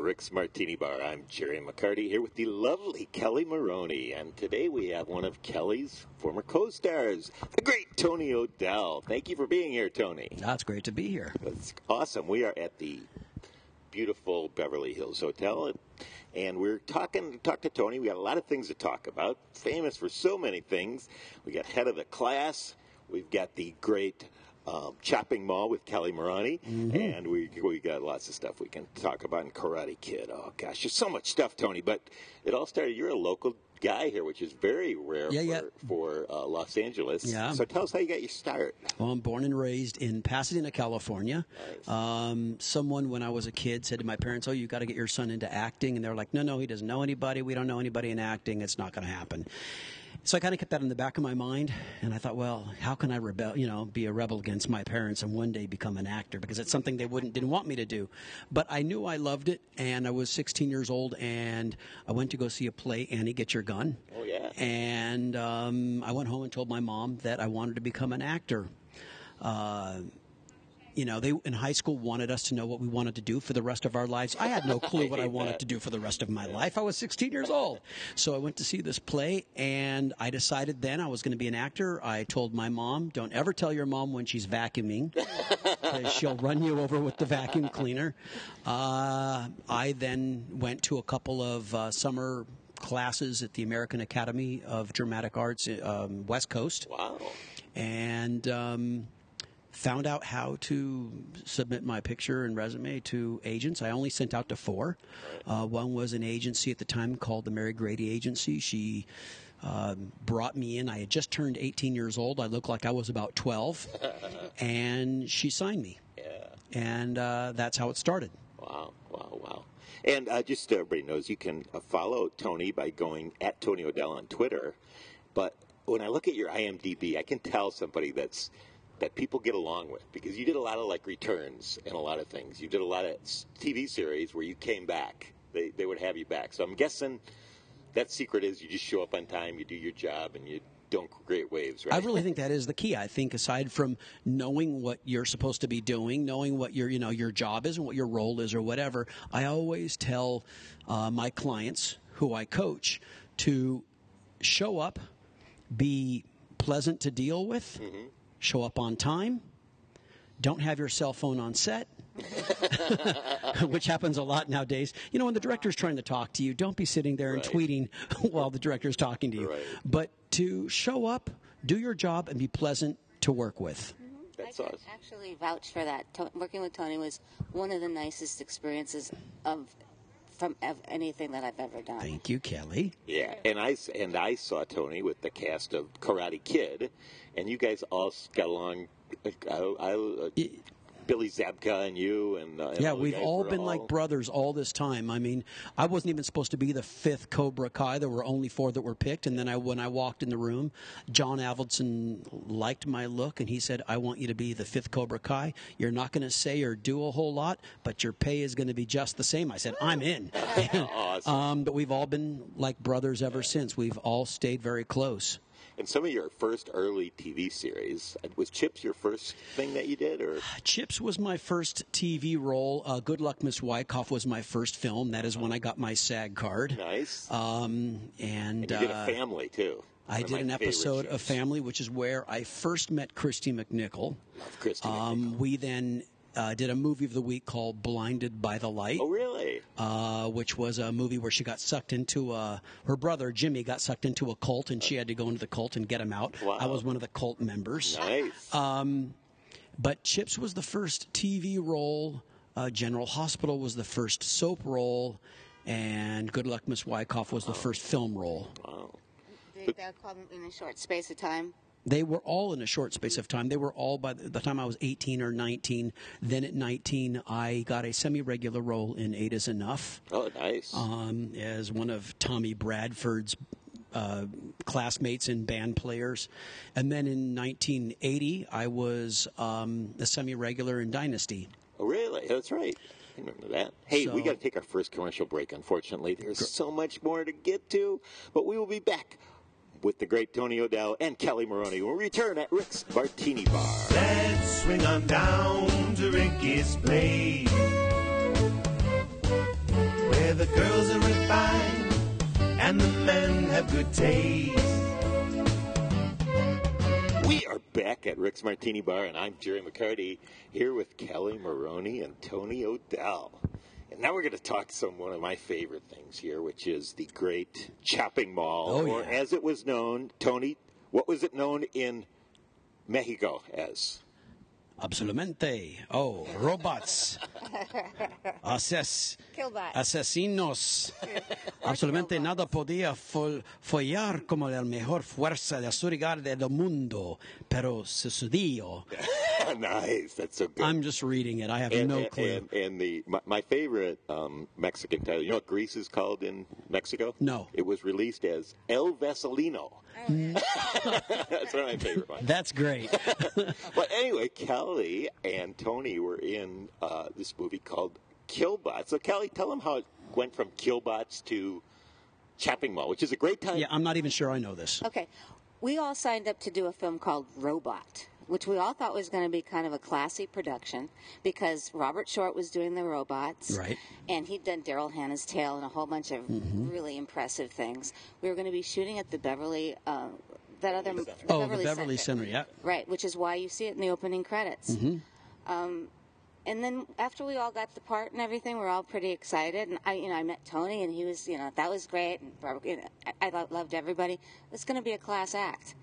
Rick's Martini Bar. I'm Jerry McCarty here with the lovely Kelli Maroney, and today we have one of Kelli's former co-stars, the great Tony O'Dell. Thank you for being here, Tony. That's great to be here. That's awesome. We are at the beautiful Beverly Hills Hotel, and, and we're talking talk to Tony. We got a lot of things to talk about. Famous for so many things. We got head of the class. We've got the great um, Chopping Mall with Kelli Maroney, and we we got lots of stuff we can talk about. And Karate Kid. Oh gosh, there's so much stuff, Tony. But it all started. You're a local guy here, which is very rare Yeah, for, yeah. for uh, Los Angeles. Yeah. So tell us how you got your start. Well, I'm born and raised in Pasadena, California. Um, someone, when I was a kid, said to my parents, "Oh, you got to get your son into acting," and they're like, "No, no, he doesn't know anybody. We don't know anybody in acting. It's not going to happen." So I kind of kept that in the back of my mind, and I thought, well, how can I rebel? You know, be a rebel against my parents and one day become an actor because it's something they wouldn't didn't want me to do. But I knew I loved it, and I was 16 years old, and I went to go see a play, Annie, Get Your Gun. Oh, yeah. And um, I went home and told my mom that I wanted to become an actor. Uh, you know, they in high school wanted us to know what we wanted to do for the rest of our lives. I had no clue what I wanted to do for the rest of my life. I was 16 years old. So I went to see this play and I decided then I was going to be an actor. I told my mom, don't ever tell your mom when she's vacuuming she'll run you over with the vacuum cleaner. Uh, I then went to a couple of uh, summer classes at the American Academy of Dramatic Arts, um, West Coast Wow. and um, found out how to submit my picture and resume to agents. I only sent out to four. Uh, one was an agency at the time called the Mary Grady Agency. She um, brought me in. I had just turned 18 years old. I looked like I was about 12, and she signed me. Yeah. And uh, that's how it started. Wow, wow, wow. And uh, just so everybody knows, you can uh, follow Tony by going at Tony O'Dell on Twitter. But when I look at your IMDb, I can tell somebody that's that people get along with because you did a lot of like returns and a lot of things. You did a lot of TV series where you came back. They they would have you back. So I'm guessing that secret is you just show up on time, you do your job, and you don't create waves, right? I really think that is the key. I think aside from knowing what you're supposed to be doing, knowing what your you know your job is and what your role is or whatever, I always tell uh, my clients who I coach to show up, be pleasant to deal with, show up on time, don't have your cell phone on set. which happens a lot nowadays. You know, when the director's trying to talk to you, don't be sitting there and Right. tweeting while the director's talking to you. Right. But to show up, do your job, and be pleasant to work with. Mm-hmm. That's I can awesome. actually vouch for that. To- working with Tony was one of the nicest experiences of from ev- anything that I've ever done. Thank you, Kelli. Yeah, and I s- and I saw Tony with the cast of Karate Kid, and you guys all got along. uh, I, I, uh, Billy Zabka and you and, uh, and Yeah, all we've all been like brothers all this time. I mean, I wasn't even supposed to be the fifth Cobra Kai. There were only four that were picked, and then I, when I walked in the room, John Avildsen liked my look, and he said, "I want you to be the fifth Cobra Kai. You're not going to say or do a whole lot, but your pay is going to be just the same." I said, "I'm in." Awesome. um, but we've all been like brothers ever since. We've all stayed very close. And some of your first early TV series uh, was Chips your first thing that you did, or Chips was my first TV role. Uh, Good Luck, Miss Wyckoff was my first film. That is when I got my SAG card. nice. Um, and and you did uh, a family too. I did an episode of. Family, which is where I first met Kristy McNichol. Love Kristy. Um, we then uh, did a movie of the week called Blinded by the Light. oh, really? uh, which was a movie where she got sucked into a, her brother Jimmy got sucked into a cult and she had to go into the cult and get him out. Wow. I was one of the cult members. Nice. Um, but Chips was the first TV role. Uh, General Hospital was the first soap role, and Good Luck Miss Wyckoff was the first film role. wow. They, they'll come in a short space of time. They were all in a short space of time. They were all by the time I was 18 or 19. Then at 19, I got a semi regular role in Eight is Enough Oh, nice. um, as one of Tommy Bradford's uh, classmates and band players. And then in 1980, I was um, a semi regular in Dynasty. oh, really? That's right. I remember that. Hey, we got to take our first commercial break, unfortunately. There's so much more to get to, but we will be back with the great Tony O'Dell and Kelli Maroney. We'll return at Rick's Martini Bar. Let's swing on down to Ricky's place. Where the girls are refined and the men have good taste. We are back at Rick's Martini Bar, and I'm Jerry McCarty here with Kelli Maroney and Tony O'Dell. And now we're going to talk some one of my favorite things here, which is the great Chopping Mall, Oh, or as it was known, Tony. What was it known in Mexico as? Absolutamente. Oh, robots. Ases, Killbot. asesinos. Absolutamente nada podía fol- follar como la mejor fuerza de seguridad del mundo. Pero se sucedió. nice, that's so good. I'm just reading it. I have and, no and- clue. And, and the my, my favorite um, Mexican title. You know what Grease is called in Mexico? No. It was released as El Vaselina. Mm. That's one of my favorite ones. That's great. But anyway, Kelli and Tony were in uh, this movie called Killbots. So Kelli, tell them how it went from Killbots to Chopping Mall, which is a great time. yeah, I'm not even sure I know this. Okay, we all signed up to do a film called Robot, which we all thought was going to be kind of a classy production because Robert Short was doing the robots, Right. And he'd done Daryl Hannah's tail and a whole bunch of really impressive things. We were going to be shooting at the Beverly, uh, that other, the Oh, Beverly the Beverly Center. Yeah. Right, which is why you see it in the opening credits. Um, and then after we all got the part and everything, we are all pretty excited. And I, you know, I met Tony, and he was, you know, that was great. And Barbara- you know, I, I loved everybody. It's going to be a class act.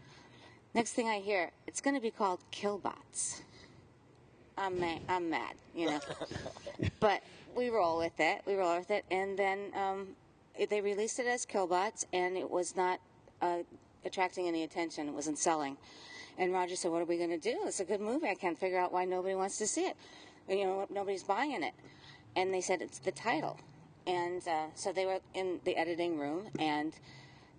Next thing I hear, it's going to be called Killbots. I'm mad, I'm mad, you know. but we roll with it. We roll with it, and then um, they released it as Killbots, and it was not uh, attracting any attention. It wasn't selling. And Roger said, "What are we going to do? It's a good movie. I can't figure out why nobody wants to see it. You know, nobody's buying it." And they said it's the title. And uh, so they were in the editing room, and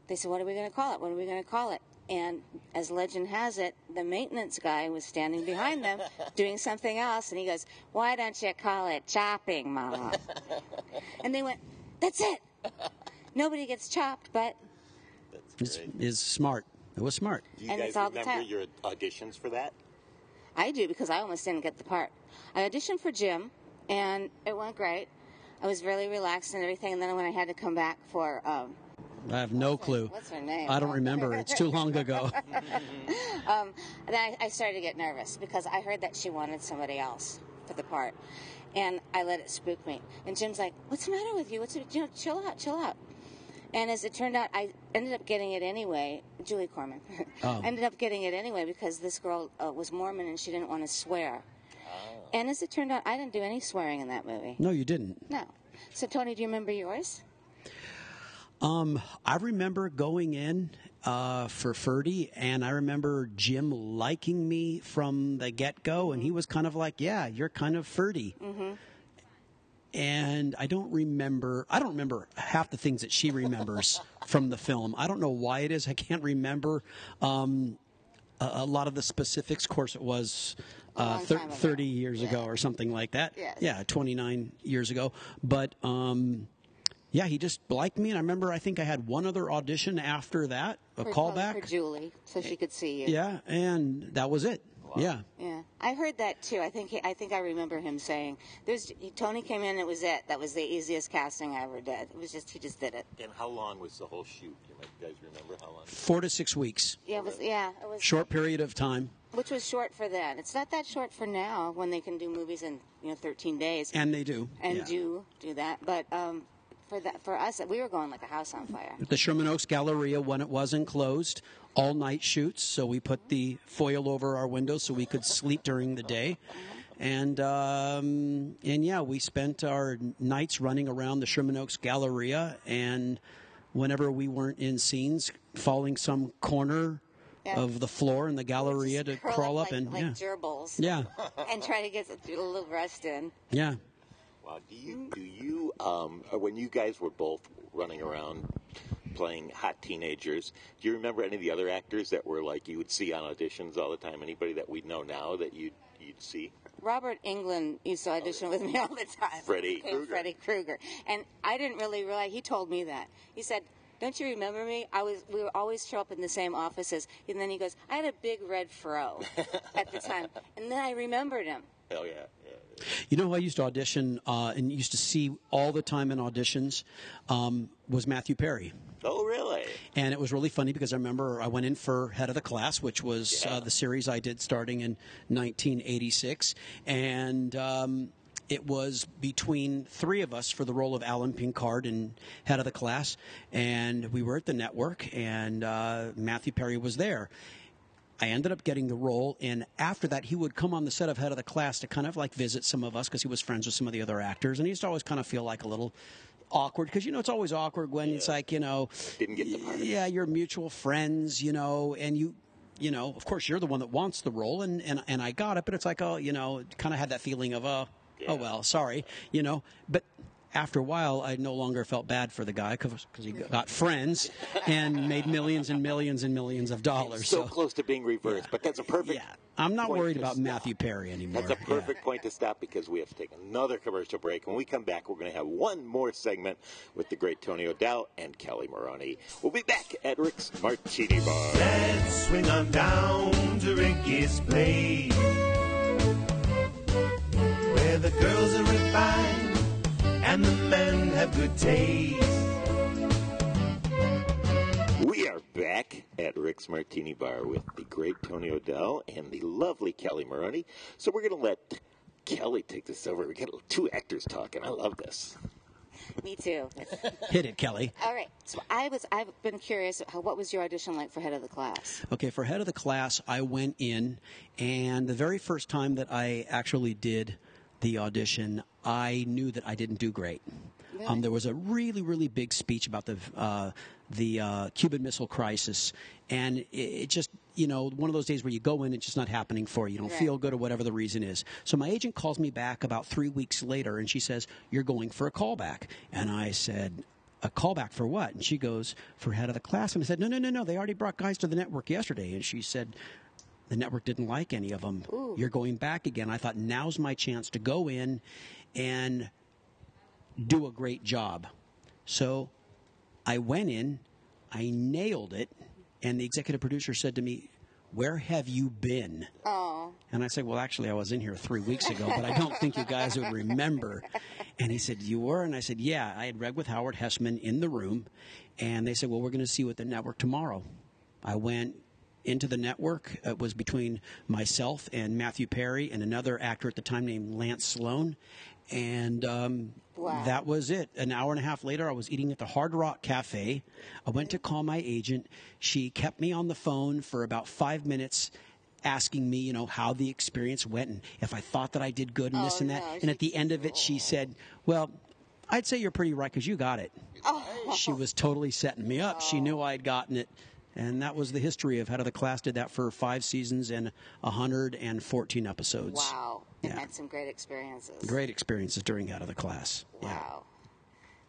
they said, "What are we going to call it? What are we going to call it?" And as legend has it, the maintenance guy was standing behind them doing something else, and he goes, "Why don't you call it chopping, Mama?" and they went, "That's it. Nobody gets chopped, but Is, is smart. It was smart. Do you And guys it's all the remember your auditions for that? I do because I almost didn't get the part. I auditioned for Jim, and it went great. I was really relaxed and everything. And then when I had to come back for um, I have no clue. what's her name? I don't remember. It's too long ago. Um, then I, I started to get nervous because I heard that she wanted somebody else for the part, and I let it spook me. And Jim's like, "What's the matter with you? What's you know? Chill out, chill out." And as it turned out, I ended up getting it anyway. Julie Corman. Oh. ended up getting it anyway because this girl uh, was Mormon and she didn't want to swear. Oh. And as it turned out, I didn't do any swearing in that movie. No, you didn't. No. So Tony, do you remember yours? Um, I remember going in uh, for Ferdy, and I remember Jim liking me from the get go, and he was kind of like, "Yeah, you're kind of Ferdy." And I don't remember. I don't remember half the things that she remembers from the film. I don't know why it is. I can't remember um, a, a lot of the specifics. Of course, it was uh, thir- thirty years ago or something like that. Yes. Yeah, twenty nine years ago. But um, yeah, he just liked me, and I remember I think I had one other audition after that, a For- callback. for Julie, so she could see you. Yeah, and that was it. Yeah. Yeah, I heard that too. I think he, I think I remember him saying, "There's Tony came in. It was it. That was the easiest casting I ever did. It was just he just did it. And how long was the whole shoot? You guys remember how long? Four to six weeks, Yeah, it was. Yeah, it was. short period of time, Which was short for then. It's not that short for now when they can do movies in you know 13 days and they do. and yeah. do do that. But um, for that for us, we were going like a house on fire. the Sherman Oaks Galleria when it wasn't closed, all night shoots. So we put the foil over our windows so we could sleep during the day. And um, and yeah, we spent our nights running around the Sherman Oaks Galleria, and whenever we weren't in scenes, falling some corner Yeah. of the floor in the Galleria to crawl up like, and like yeah, gerbils. yeah, And try to get a little rest in. yeah. Wow. Do you do you um, uh, when you guys were both running around playing hot teenagers? Do you remember any of the other actors that were like you would see on auditions all the time? Anybody that we know now that you you'd see? Robert Englund used to audition with me all the time. Freddy Krueger. Freddy Krueger. And I didn't really realize, he told me that. He said, don't you remember me? I was, we would always show up in the same offices. And then he goes, I had a big red fro at the time. And then I remembered him. Hell yeah. yeah. You know who I used to audition uh, and used to see all the time in auditions um, was Matthew Perry. Oh really? And it was really funny because I remember I went in for Head of the Class, which was Yeah. uh, the series I did starting in 1986. And um, it was between three of us for the role of Alan Pinkard and Head of the Class. And we were at the network, and uh, Matthew Perry was there. I ended up getting the role, and after that, he would come on the set of Head of the Class to kind of like visit some of us because he was friends with some of the other actors, and he used to always kind of feel like a little awkward because you know it's always awkward when it's like you know, Didn't get the part. yeah, you're mutual friends, you know, and you. You know, of course, you're the one that wants the role, and, and, and I got it, but it's like, oh, you know, kind of had that feeling of, oh, oh Yeah. oh well, sorry, you know. But after a while, I no longer felt bad for the guy because he got friends and made millions and millions and millions of dollars. So close to being reversed, but that's a perfect. Yeah, I'm not point worried about stop. Matthew Perry anymore. That's a Yeah. perfect point to stop because we have to take another commercial break. When we come back, we're going to have one more segment with the great Tony O'Dell and Kelli Maroney. We'll be back at Rick's Martini Bar. Let's swing on down to Ricky's place. Where the girls are refined and the men have good taste. We are back at Rick's Martini Bar with the great Tony O'Dell and the lovely Kelli Maroney. So we're going to let Kelli take this over. We got two actors talking. I love this. Me too. Hit it, Kelli. All right. So I was, I've been curious, how, what was your audition like for head of the class? Okay, for head of the class, I went in, and the very first time that I actually did the audition, I knew that I didn't do great. Um, there was a really, really big speech about the uh, the uh, Cuban Missile Crisis, and it, it just you know one of those days where you go in, it's just not happening for you. You don't Right. feel good or whatever the reason is. So my agent calls me back about three weeks later, and she says, "You're going for a callback," and I said. A callback for what? And she goes, for head of the class. And I said, no, no, no, no. They already brought guys to the network yesterday. And she said, the network didn't like any of them. You're going back again. I thought now's my chance to go in and do a great job. So I went in, I nailed it, and the executive producer said to me, Where have you been? Oh, And I said, Well, actually, I was in here three weeks ago, but I don't think you guys would remember. And he said, You were? And I said, Yeah. I had read with Howard Hesseman in the room, and they said, Well, we're going to see you at the network tomorrow. I went into the network. It was between myself and Matthew Perry and another actor at the time named Lance Sloan. And um, Wow. that was it. An hour and a half later, I was eating at the Hard Rock Cafe. I went to call my agent. She kept me on the phone for about five minutes. Asking me, you know, how the experience went and if I thought that I did good and this Oh, and that. no, and at the end of it, she said, Well, I'd say you're pretty right because you got it. Oh. She was totally setting me up. She knew I'd gotten it. And that was the history of Head of the Class. Did that for five seasons and 114 episodes. wow. And Yeah. had some great experiences. Great experiences during Head of the Class. Yeah. Wow.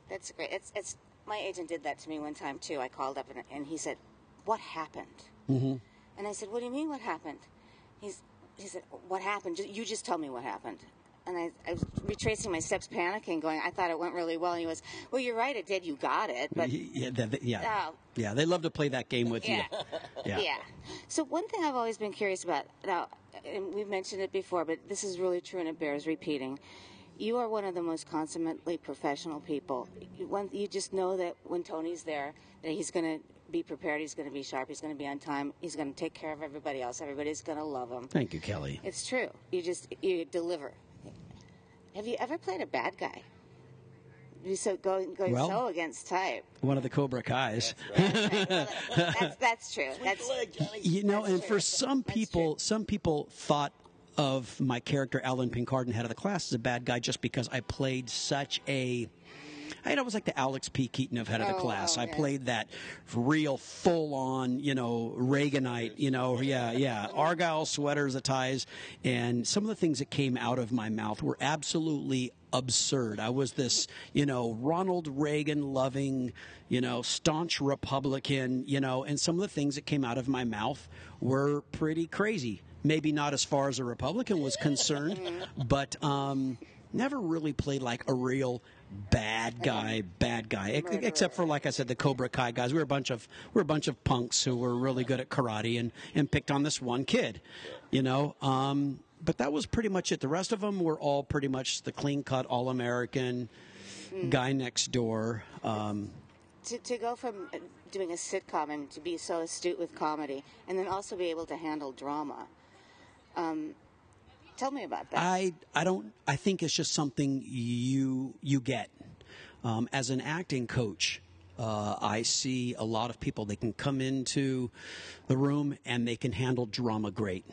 That's great. It's, it's, my agent did that to me one time too. I called up and, and he said, What happened? Mm-hmm. And I said, What do you mean, what happened? He's, he said, What happened? You just tell me what happened. And I, I was retracing my steps, panicking, going, I thought it went really well. And he was, Well, you're right, it did. You got it. But Yeah, yeah. Oh. yeah, they love to play that game with Yeah. you. Yeah. Yeah. So one thing I've always been curious about now, and we've mentioned it before, but this is really true and it bears repeating. You are one of the most consummately professional people. You just know that when Tony's there, that he's going to be prepared. He's going to be sharp. He's going to be on time. He's going to take care of everybody else. Everybody's going to love him. Thank you, Kelli. It's true. You just you deliver. Have you ever played a bad guy? You so going going Well- so against type. One of the Cobra Kais. That's that's true. That's You know, That's and true. for some people, some people thought of my character Alan Pinkard in Head of the Class as a bad guy just because I played such a I was like the Alex P. Keaton of head of the Oh, class. oh, I yeah. played that real full on, you know, Reaganite, you know, yeah, yeah, Argyle sweaters, the ties, and some of the things that came out of my mouth were absolutely absurd. I was this, you know, Ronald Reagan loving, you know, staunch Republican, you know, and some of the things that came out of my mouth were pretty crazy. Maybe not as far as a Republican was concerned, but um, never really played like a real bad guy, bad guy. Ex- Except for, like I said, the Cobra Kai guys. We were a bunch of we were a bunch of punks who were really good at karate and and picked on this one kid, you know. Um, but that was pretty much it. The rest of them were all pretty much the clean cut, all American guy next door. Um, to, to go from doing a sitcom and to be so astute with comedy, and then also be able to handle drama. Um, tell me about that. I I don't I think it's just something you you get um, as an acting coach. Uh, I see a lot of people. They can come into the room and they can handle drama great,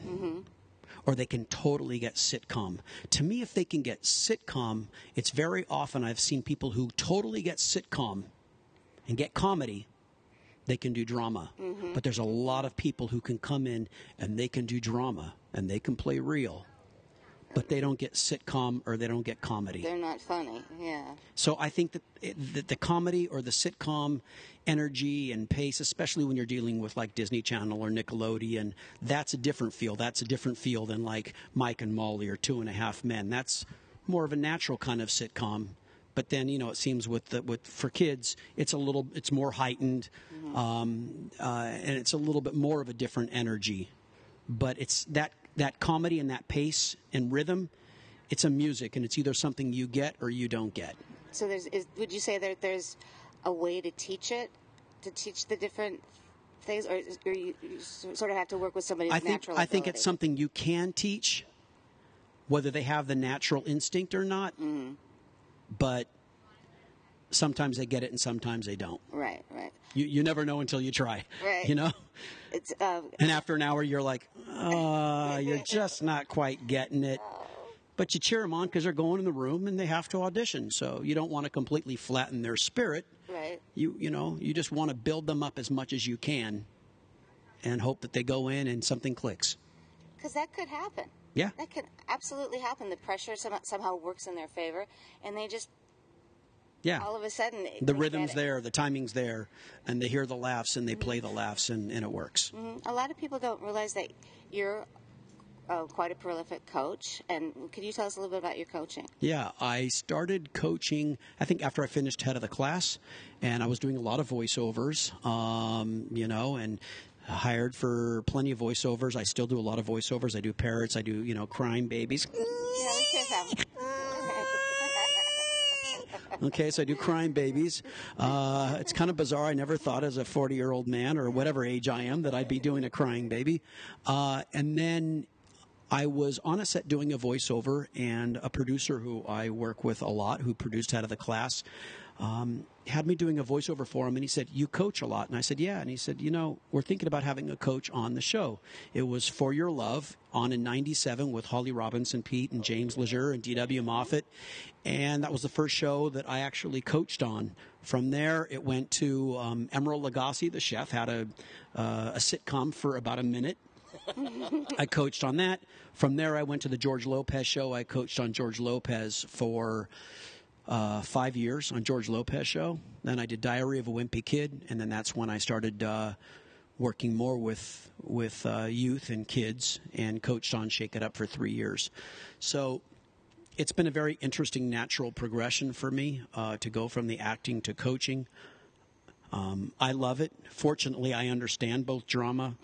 or they can totally get sitcom. To me, if they can get sitcom, it's very often I've seen people who totally get sitcom and get comedy they can do drama. But there's a lot of people who can come in and they can do drama and they can play real, but they don't get sitcom or they don't get comedy. They're not funny. Yeah. So I think that, it, that the comedy or the sitcom energy and pace, especially when you're dealing with like Disney Channel or Nickelodeon, that's a different feel. That's a different feel than like Mike and Molly or Two and a Half Men. That's more of a natural kind of sitcom. But then you know it seems with the, with for kids it's a little it's more heightened, um, uh, and it's a little bit more of a different energy. But it's that that comedy and that pace and rhythm. It's a music, and it's either something you get or you don't get. So there's is, would you say that there's a way to teach it, to teach the different things, or, or you, you sort of have to work with somebody with I think natural I think it's something you can teach, whether they have the natural instinct or not. Mm-hmm. But sometimes they get it, and sometimes they don't. Right, right. You you never know until you try. Right. You know. It's uh, And after an hour, you're like, uh, you're just not quite getting it. But you cheer them on because they're going in the room and they have to audition. So you don't want to completely flatten their spirit. right. You you know you just want to build them up as much as you can, and hope that they go in and something clicks. Because that could happen. Yeah. That could absolutely happen. The pressure some, somehow works in their favor, and they just Yeah. all of a sudden the rhythm's there, the timing's there, and they hear the laughs and they play the laughs and, and it works. Mhm. A lot of people don't realize that you're uh, quite a prolific coach. And could you tell us a little bit about your coaching? Yeah, I started coaching, I think, after I finished head of the class, and I was doing a lot of voiceovers, um, you know, and hired for plenty of voiceovers. I still do a lot of voiceovers. I do parrots, I do, you know, crying babies. Yeah, let's hear some. Okay, so I do crying babies. Uh, it's kind of bizarre. I never thought as a 40 year old man or whatever age I am that I'd be doing a crying baby. Uh, and then I was on a set doing a voiceover, and a producer who I work with a lot, who produced Out of the Class, um, had me doing a voiceover for him, and he said, "You coach a lot," and I said, "Yeah," and he said, "You know, we're thinking about having a coach on the show." It was For Your Love on in '97 with Holly Robinson, Peete, and James LeGros and D.W. Moffett, and that was the first show that I actually coached on. From there, it went to um, Emeril Lagasse, the chef, had a uh, a sitcom for about a minute. I coached on that. From there, I went to the George Lopez show. I coached on George Lopez for uh, five years on George Lopez show. Then I did Diary of a Wimpy Kid, and then that's when I started uh, working more with with uh, youth and kids, and coached on Shake It Up for three years. So it's been a very interesting natural progression for me uh, to go from the acting to coaching. Um, I love it. Fortunately, I understand both drama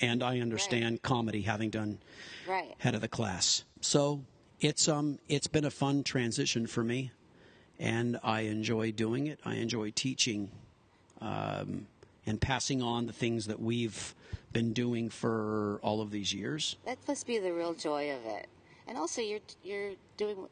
and I understand comedy, having done Right. head of the class. So it's um it's been a fun transition for me, and I enjoy doing it. I enjoy teaching, um, and passing on the things that we've been doing for all of these years. That must be the real joy of it. And also, you're you're doing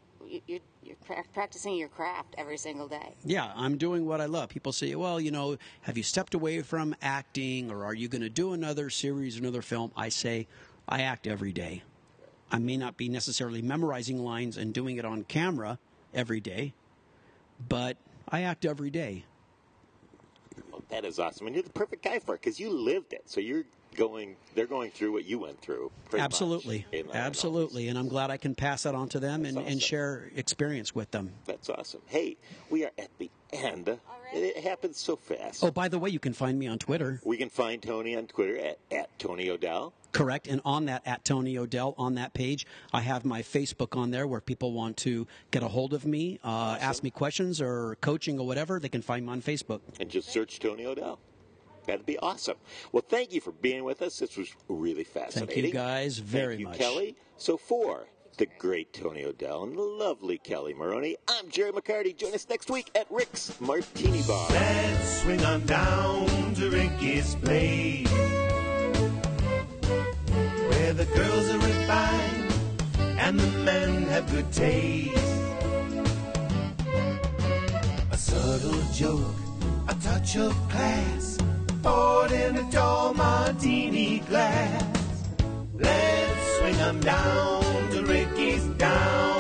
you're you're practicing your craft every single day. Yeah, I'm doing what I love. People say, well, you know, have you stepped away from acting or are you going to do another series, another film? I say, I act every day. I may not be necessarily memorizing lines and doing it on camera every day, but I act every day. Well, that is awesome, and you're the perfect guy for it because you lived it. So you're going, they're going through what you went through. Absolutely, in- in all absolutely, and I'm glad I can pass that on to them and, That's and awesome. share experience with them. That's awesome. Hey, we are at the end. Already? It happens so fast. Oh, by the way, you can find me on Twitter. We can find Tony on Twitter at, at Tony O'Dell. Correct. And on that, at Tony O'Dell, on that page, I have my Facebook on there where people want to get a hold of me, uh, ask me questions or coaching or whatever. They can find me on Facebook. and just search Tony O'Dell. That'd be awesome. Well, thank you for being with us. This was really fascinating. Thank you guys, very thank you, much. Kelli. So for the great Tony O'Dell and the lovely Kelli Maroney, I'm Jerry McCarty. Join us next week at Rick's Martini Bar. Let's swing on down to Ricky's place. Where the girls are refined and the men have good taste. A subtle joke, a touch of class, poured in a tall martini glass. Let's swing 'em down to Ricky's down.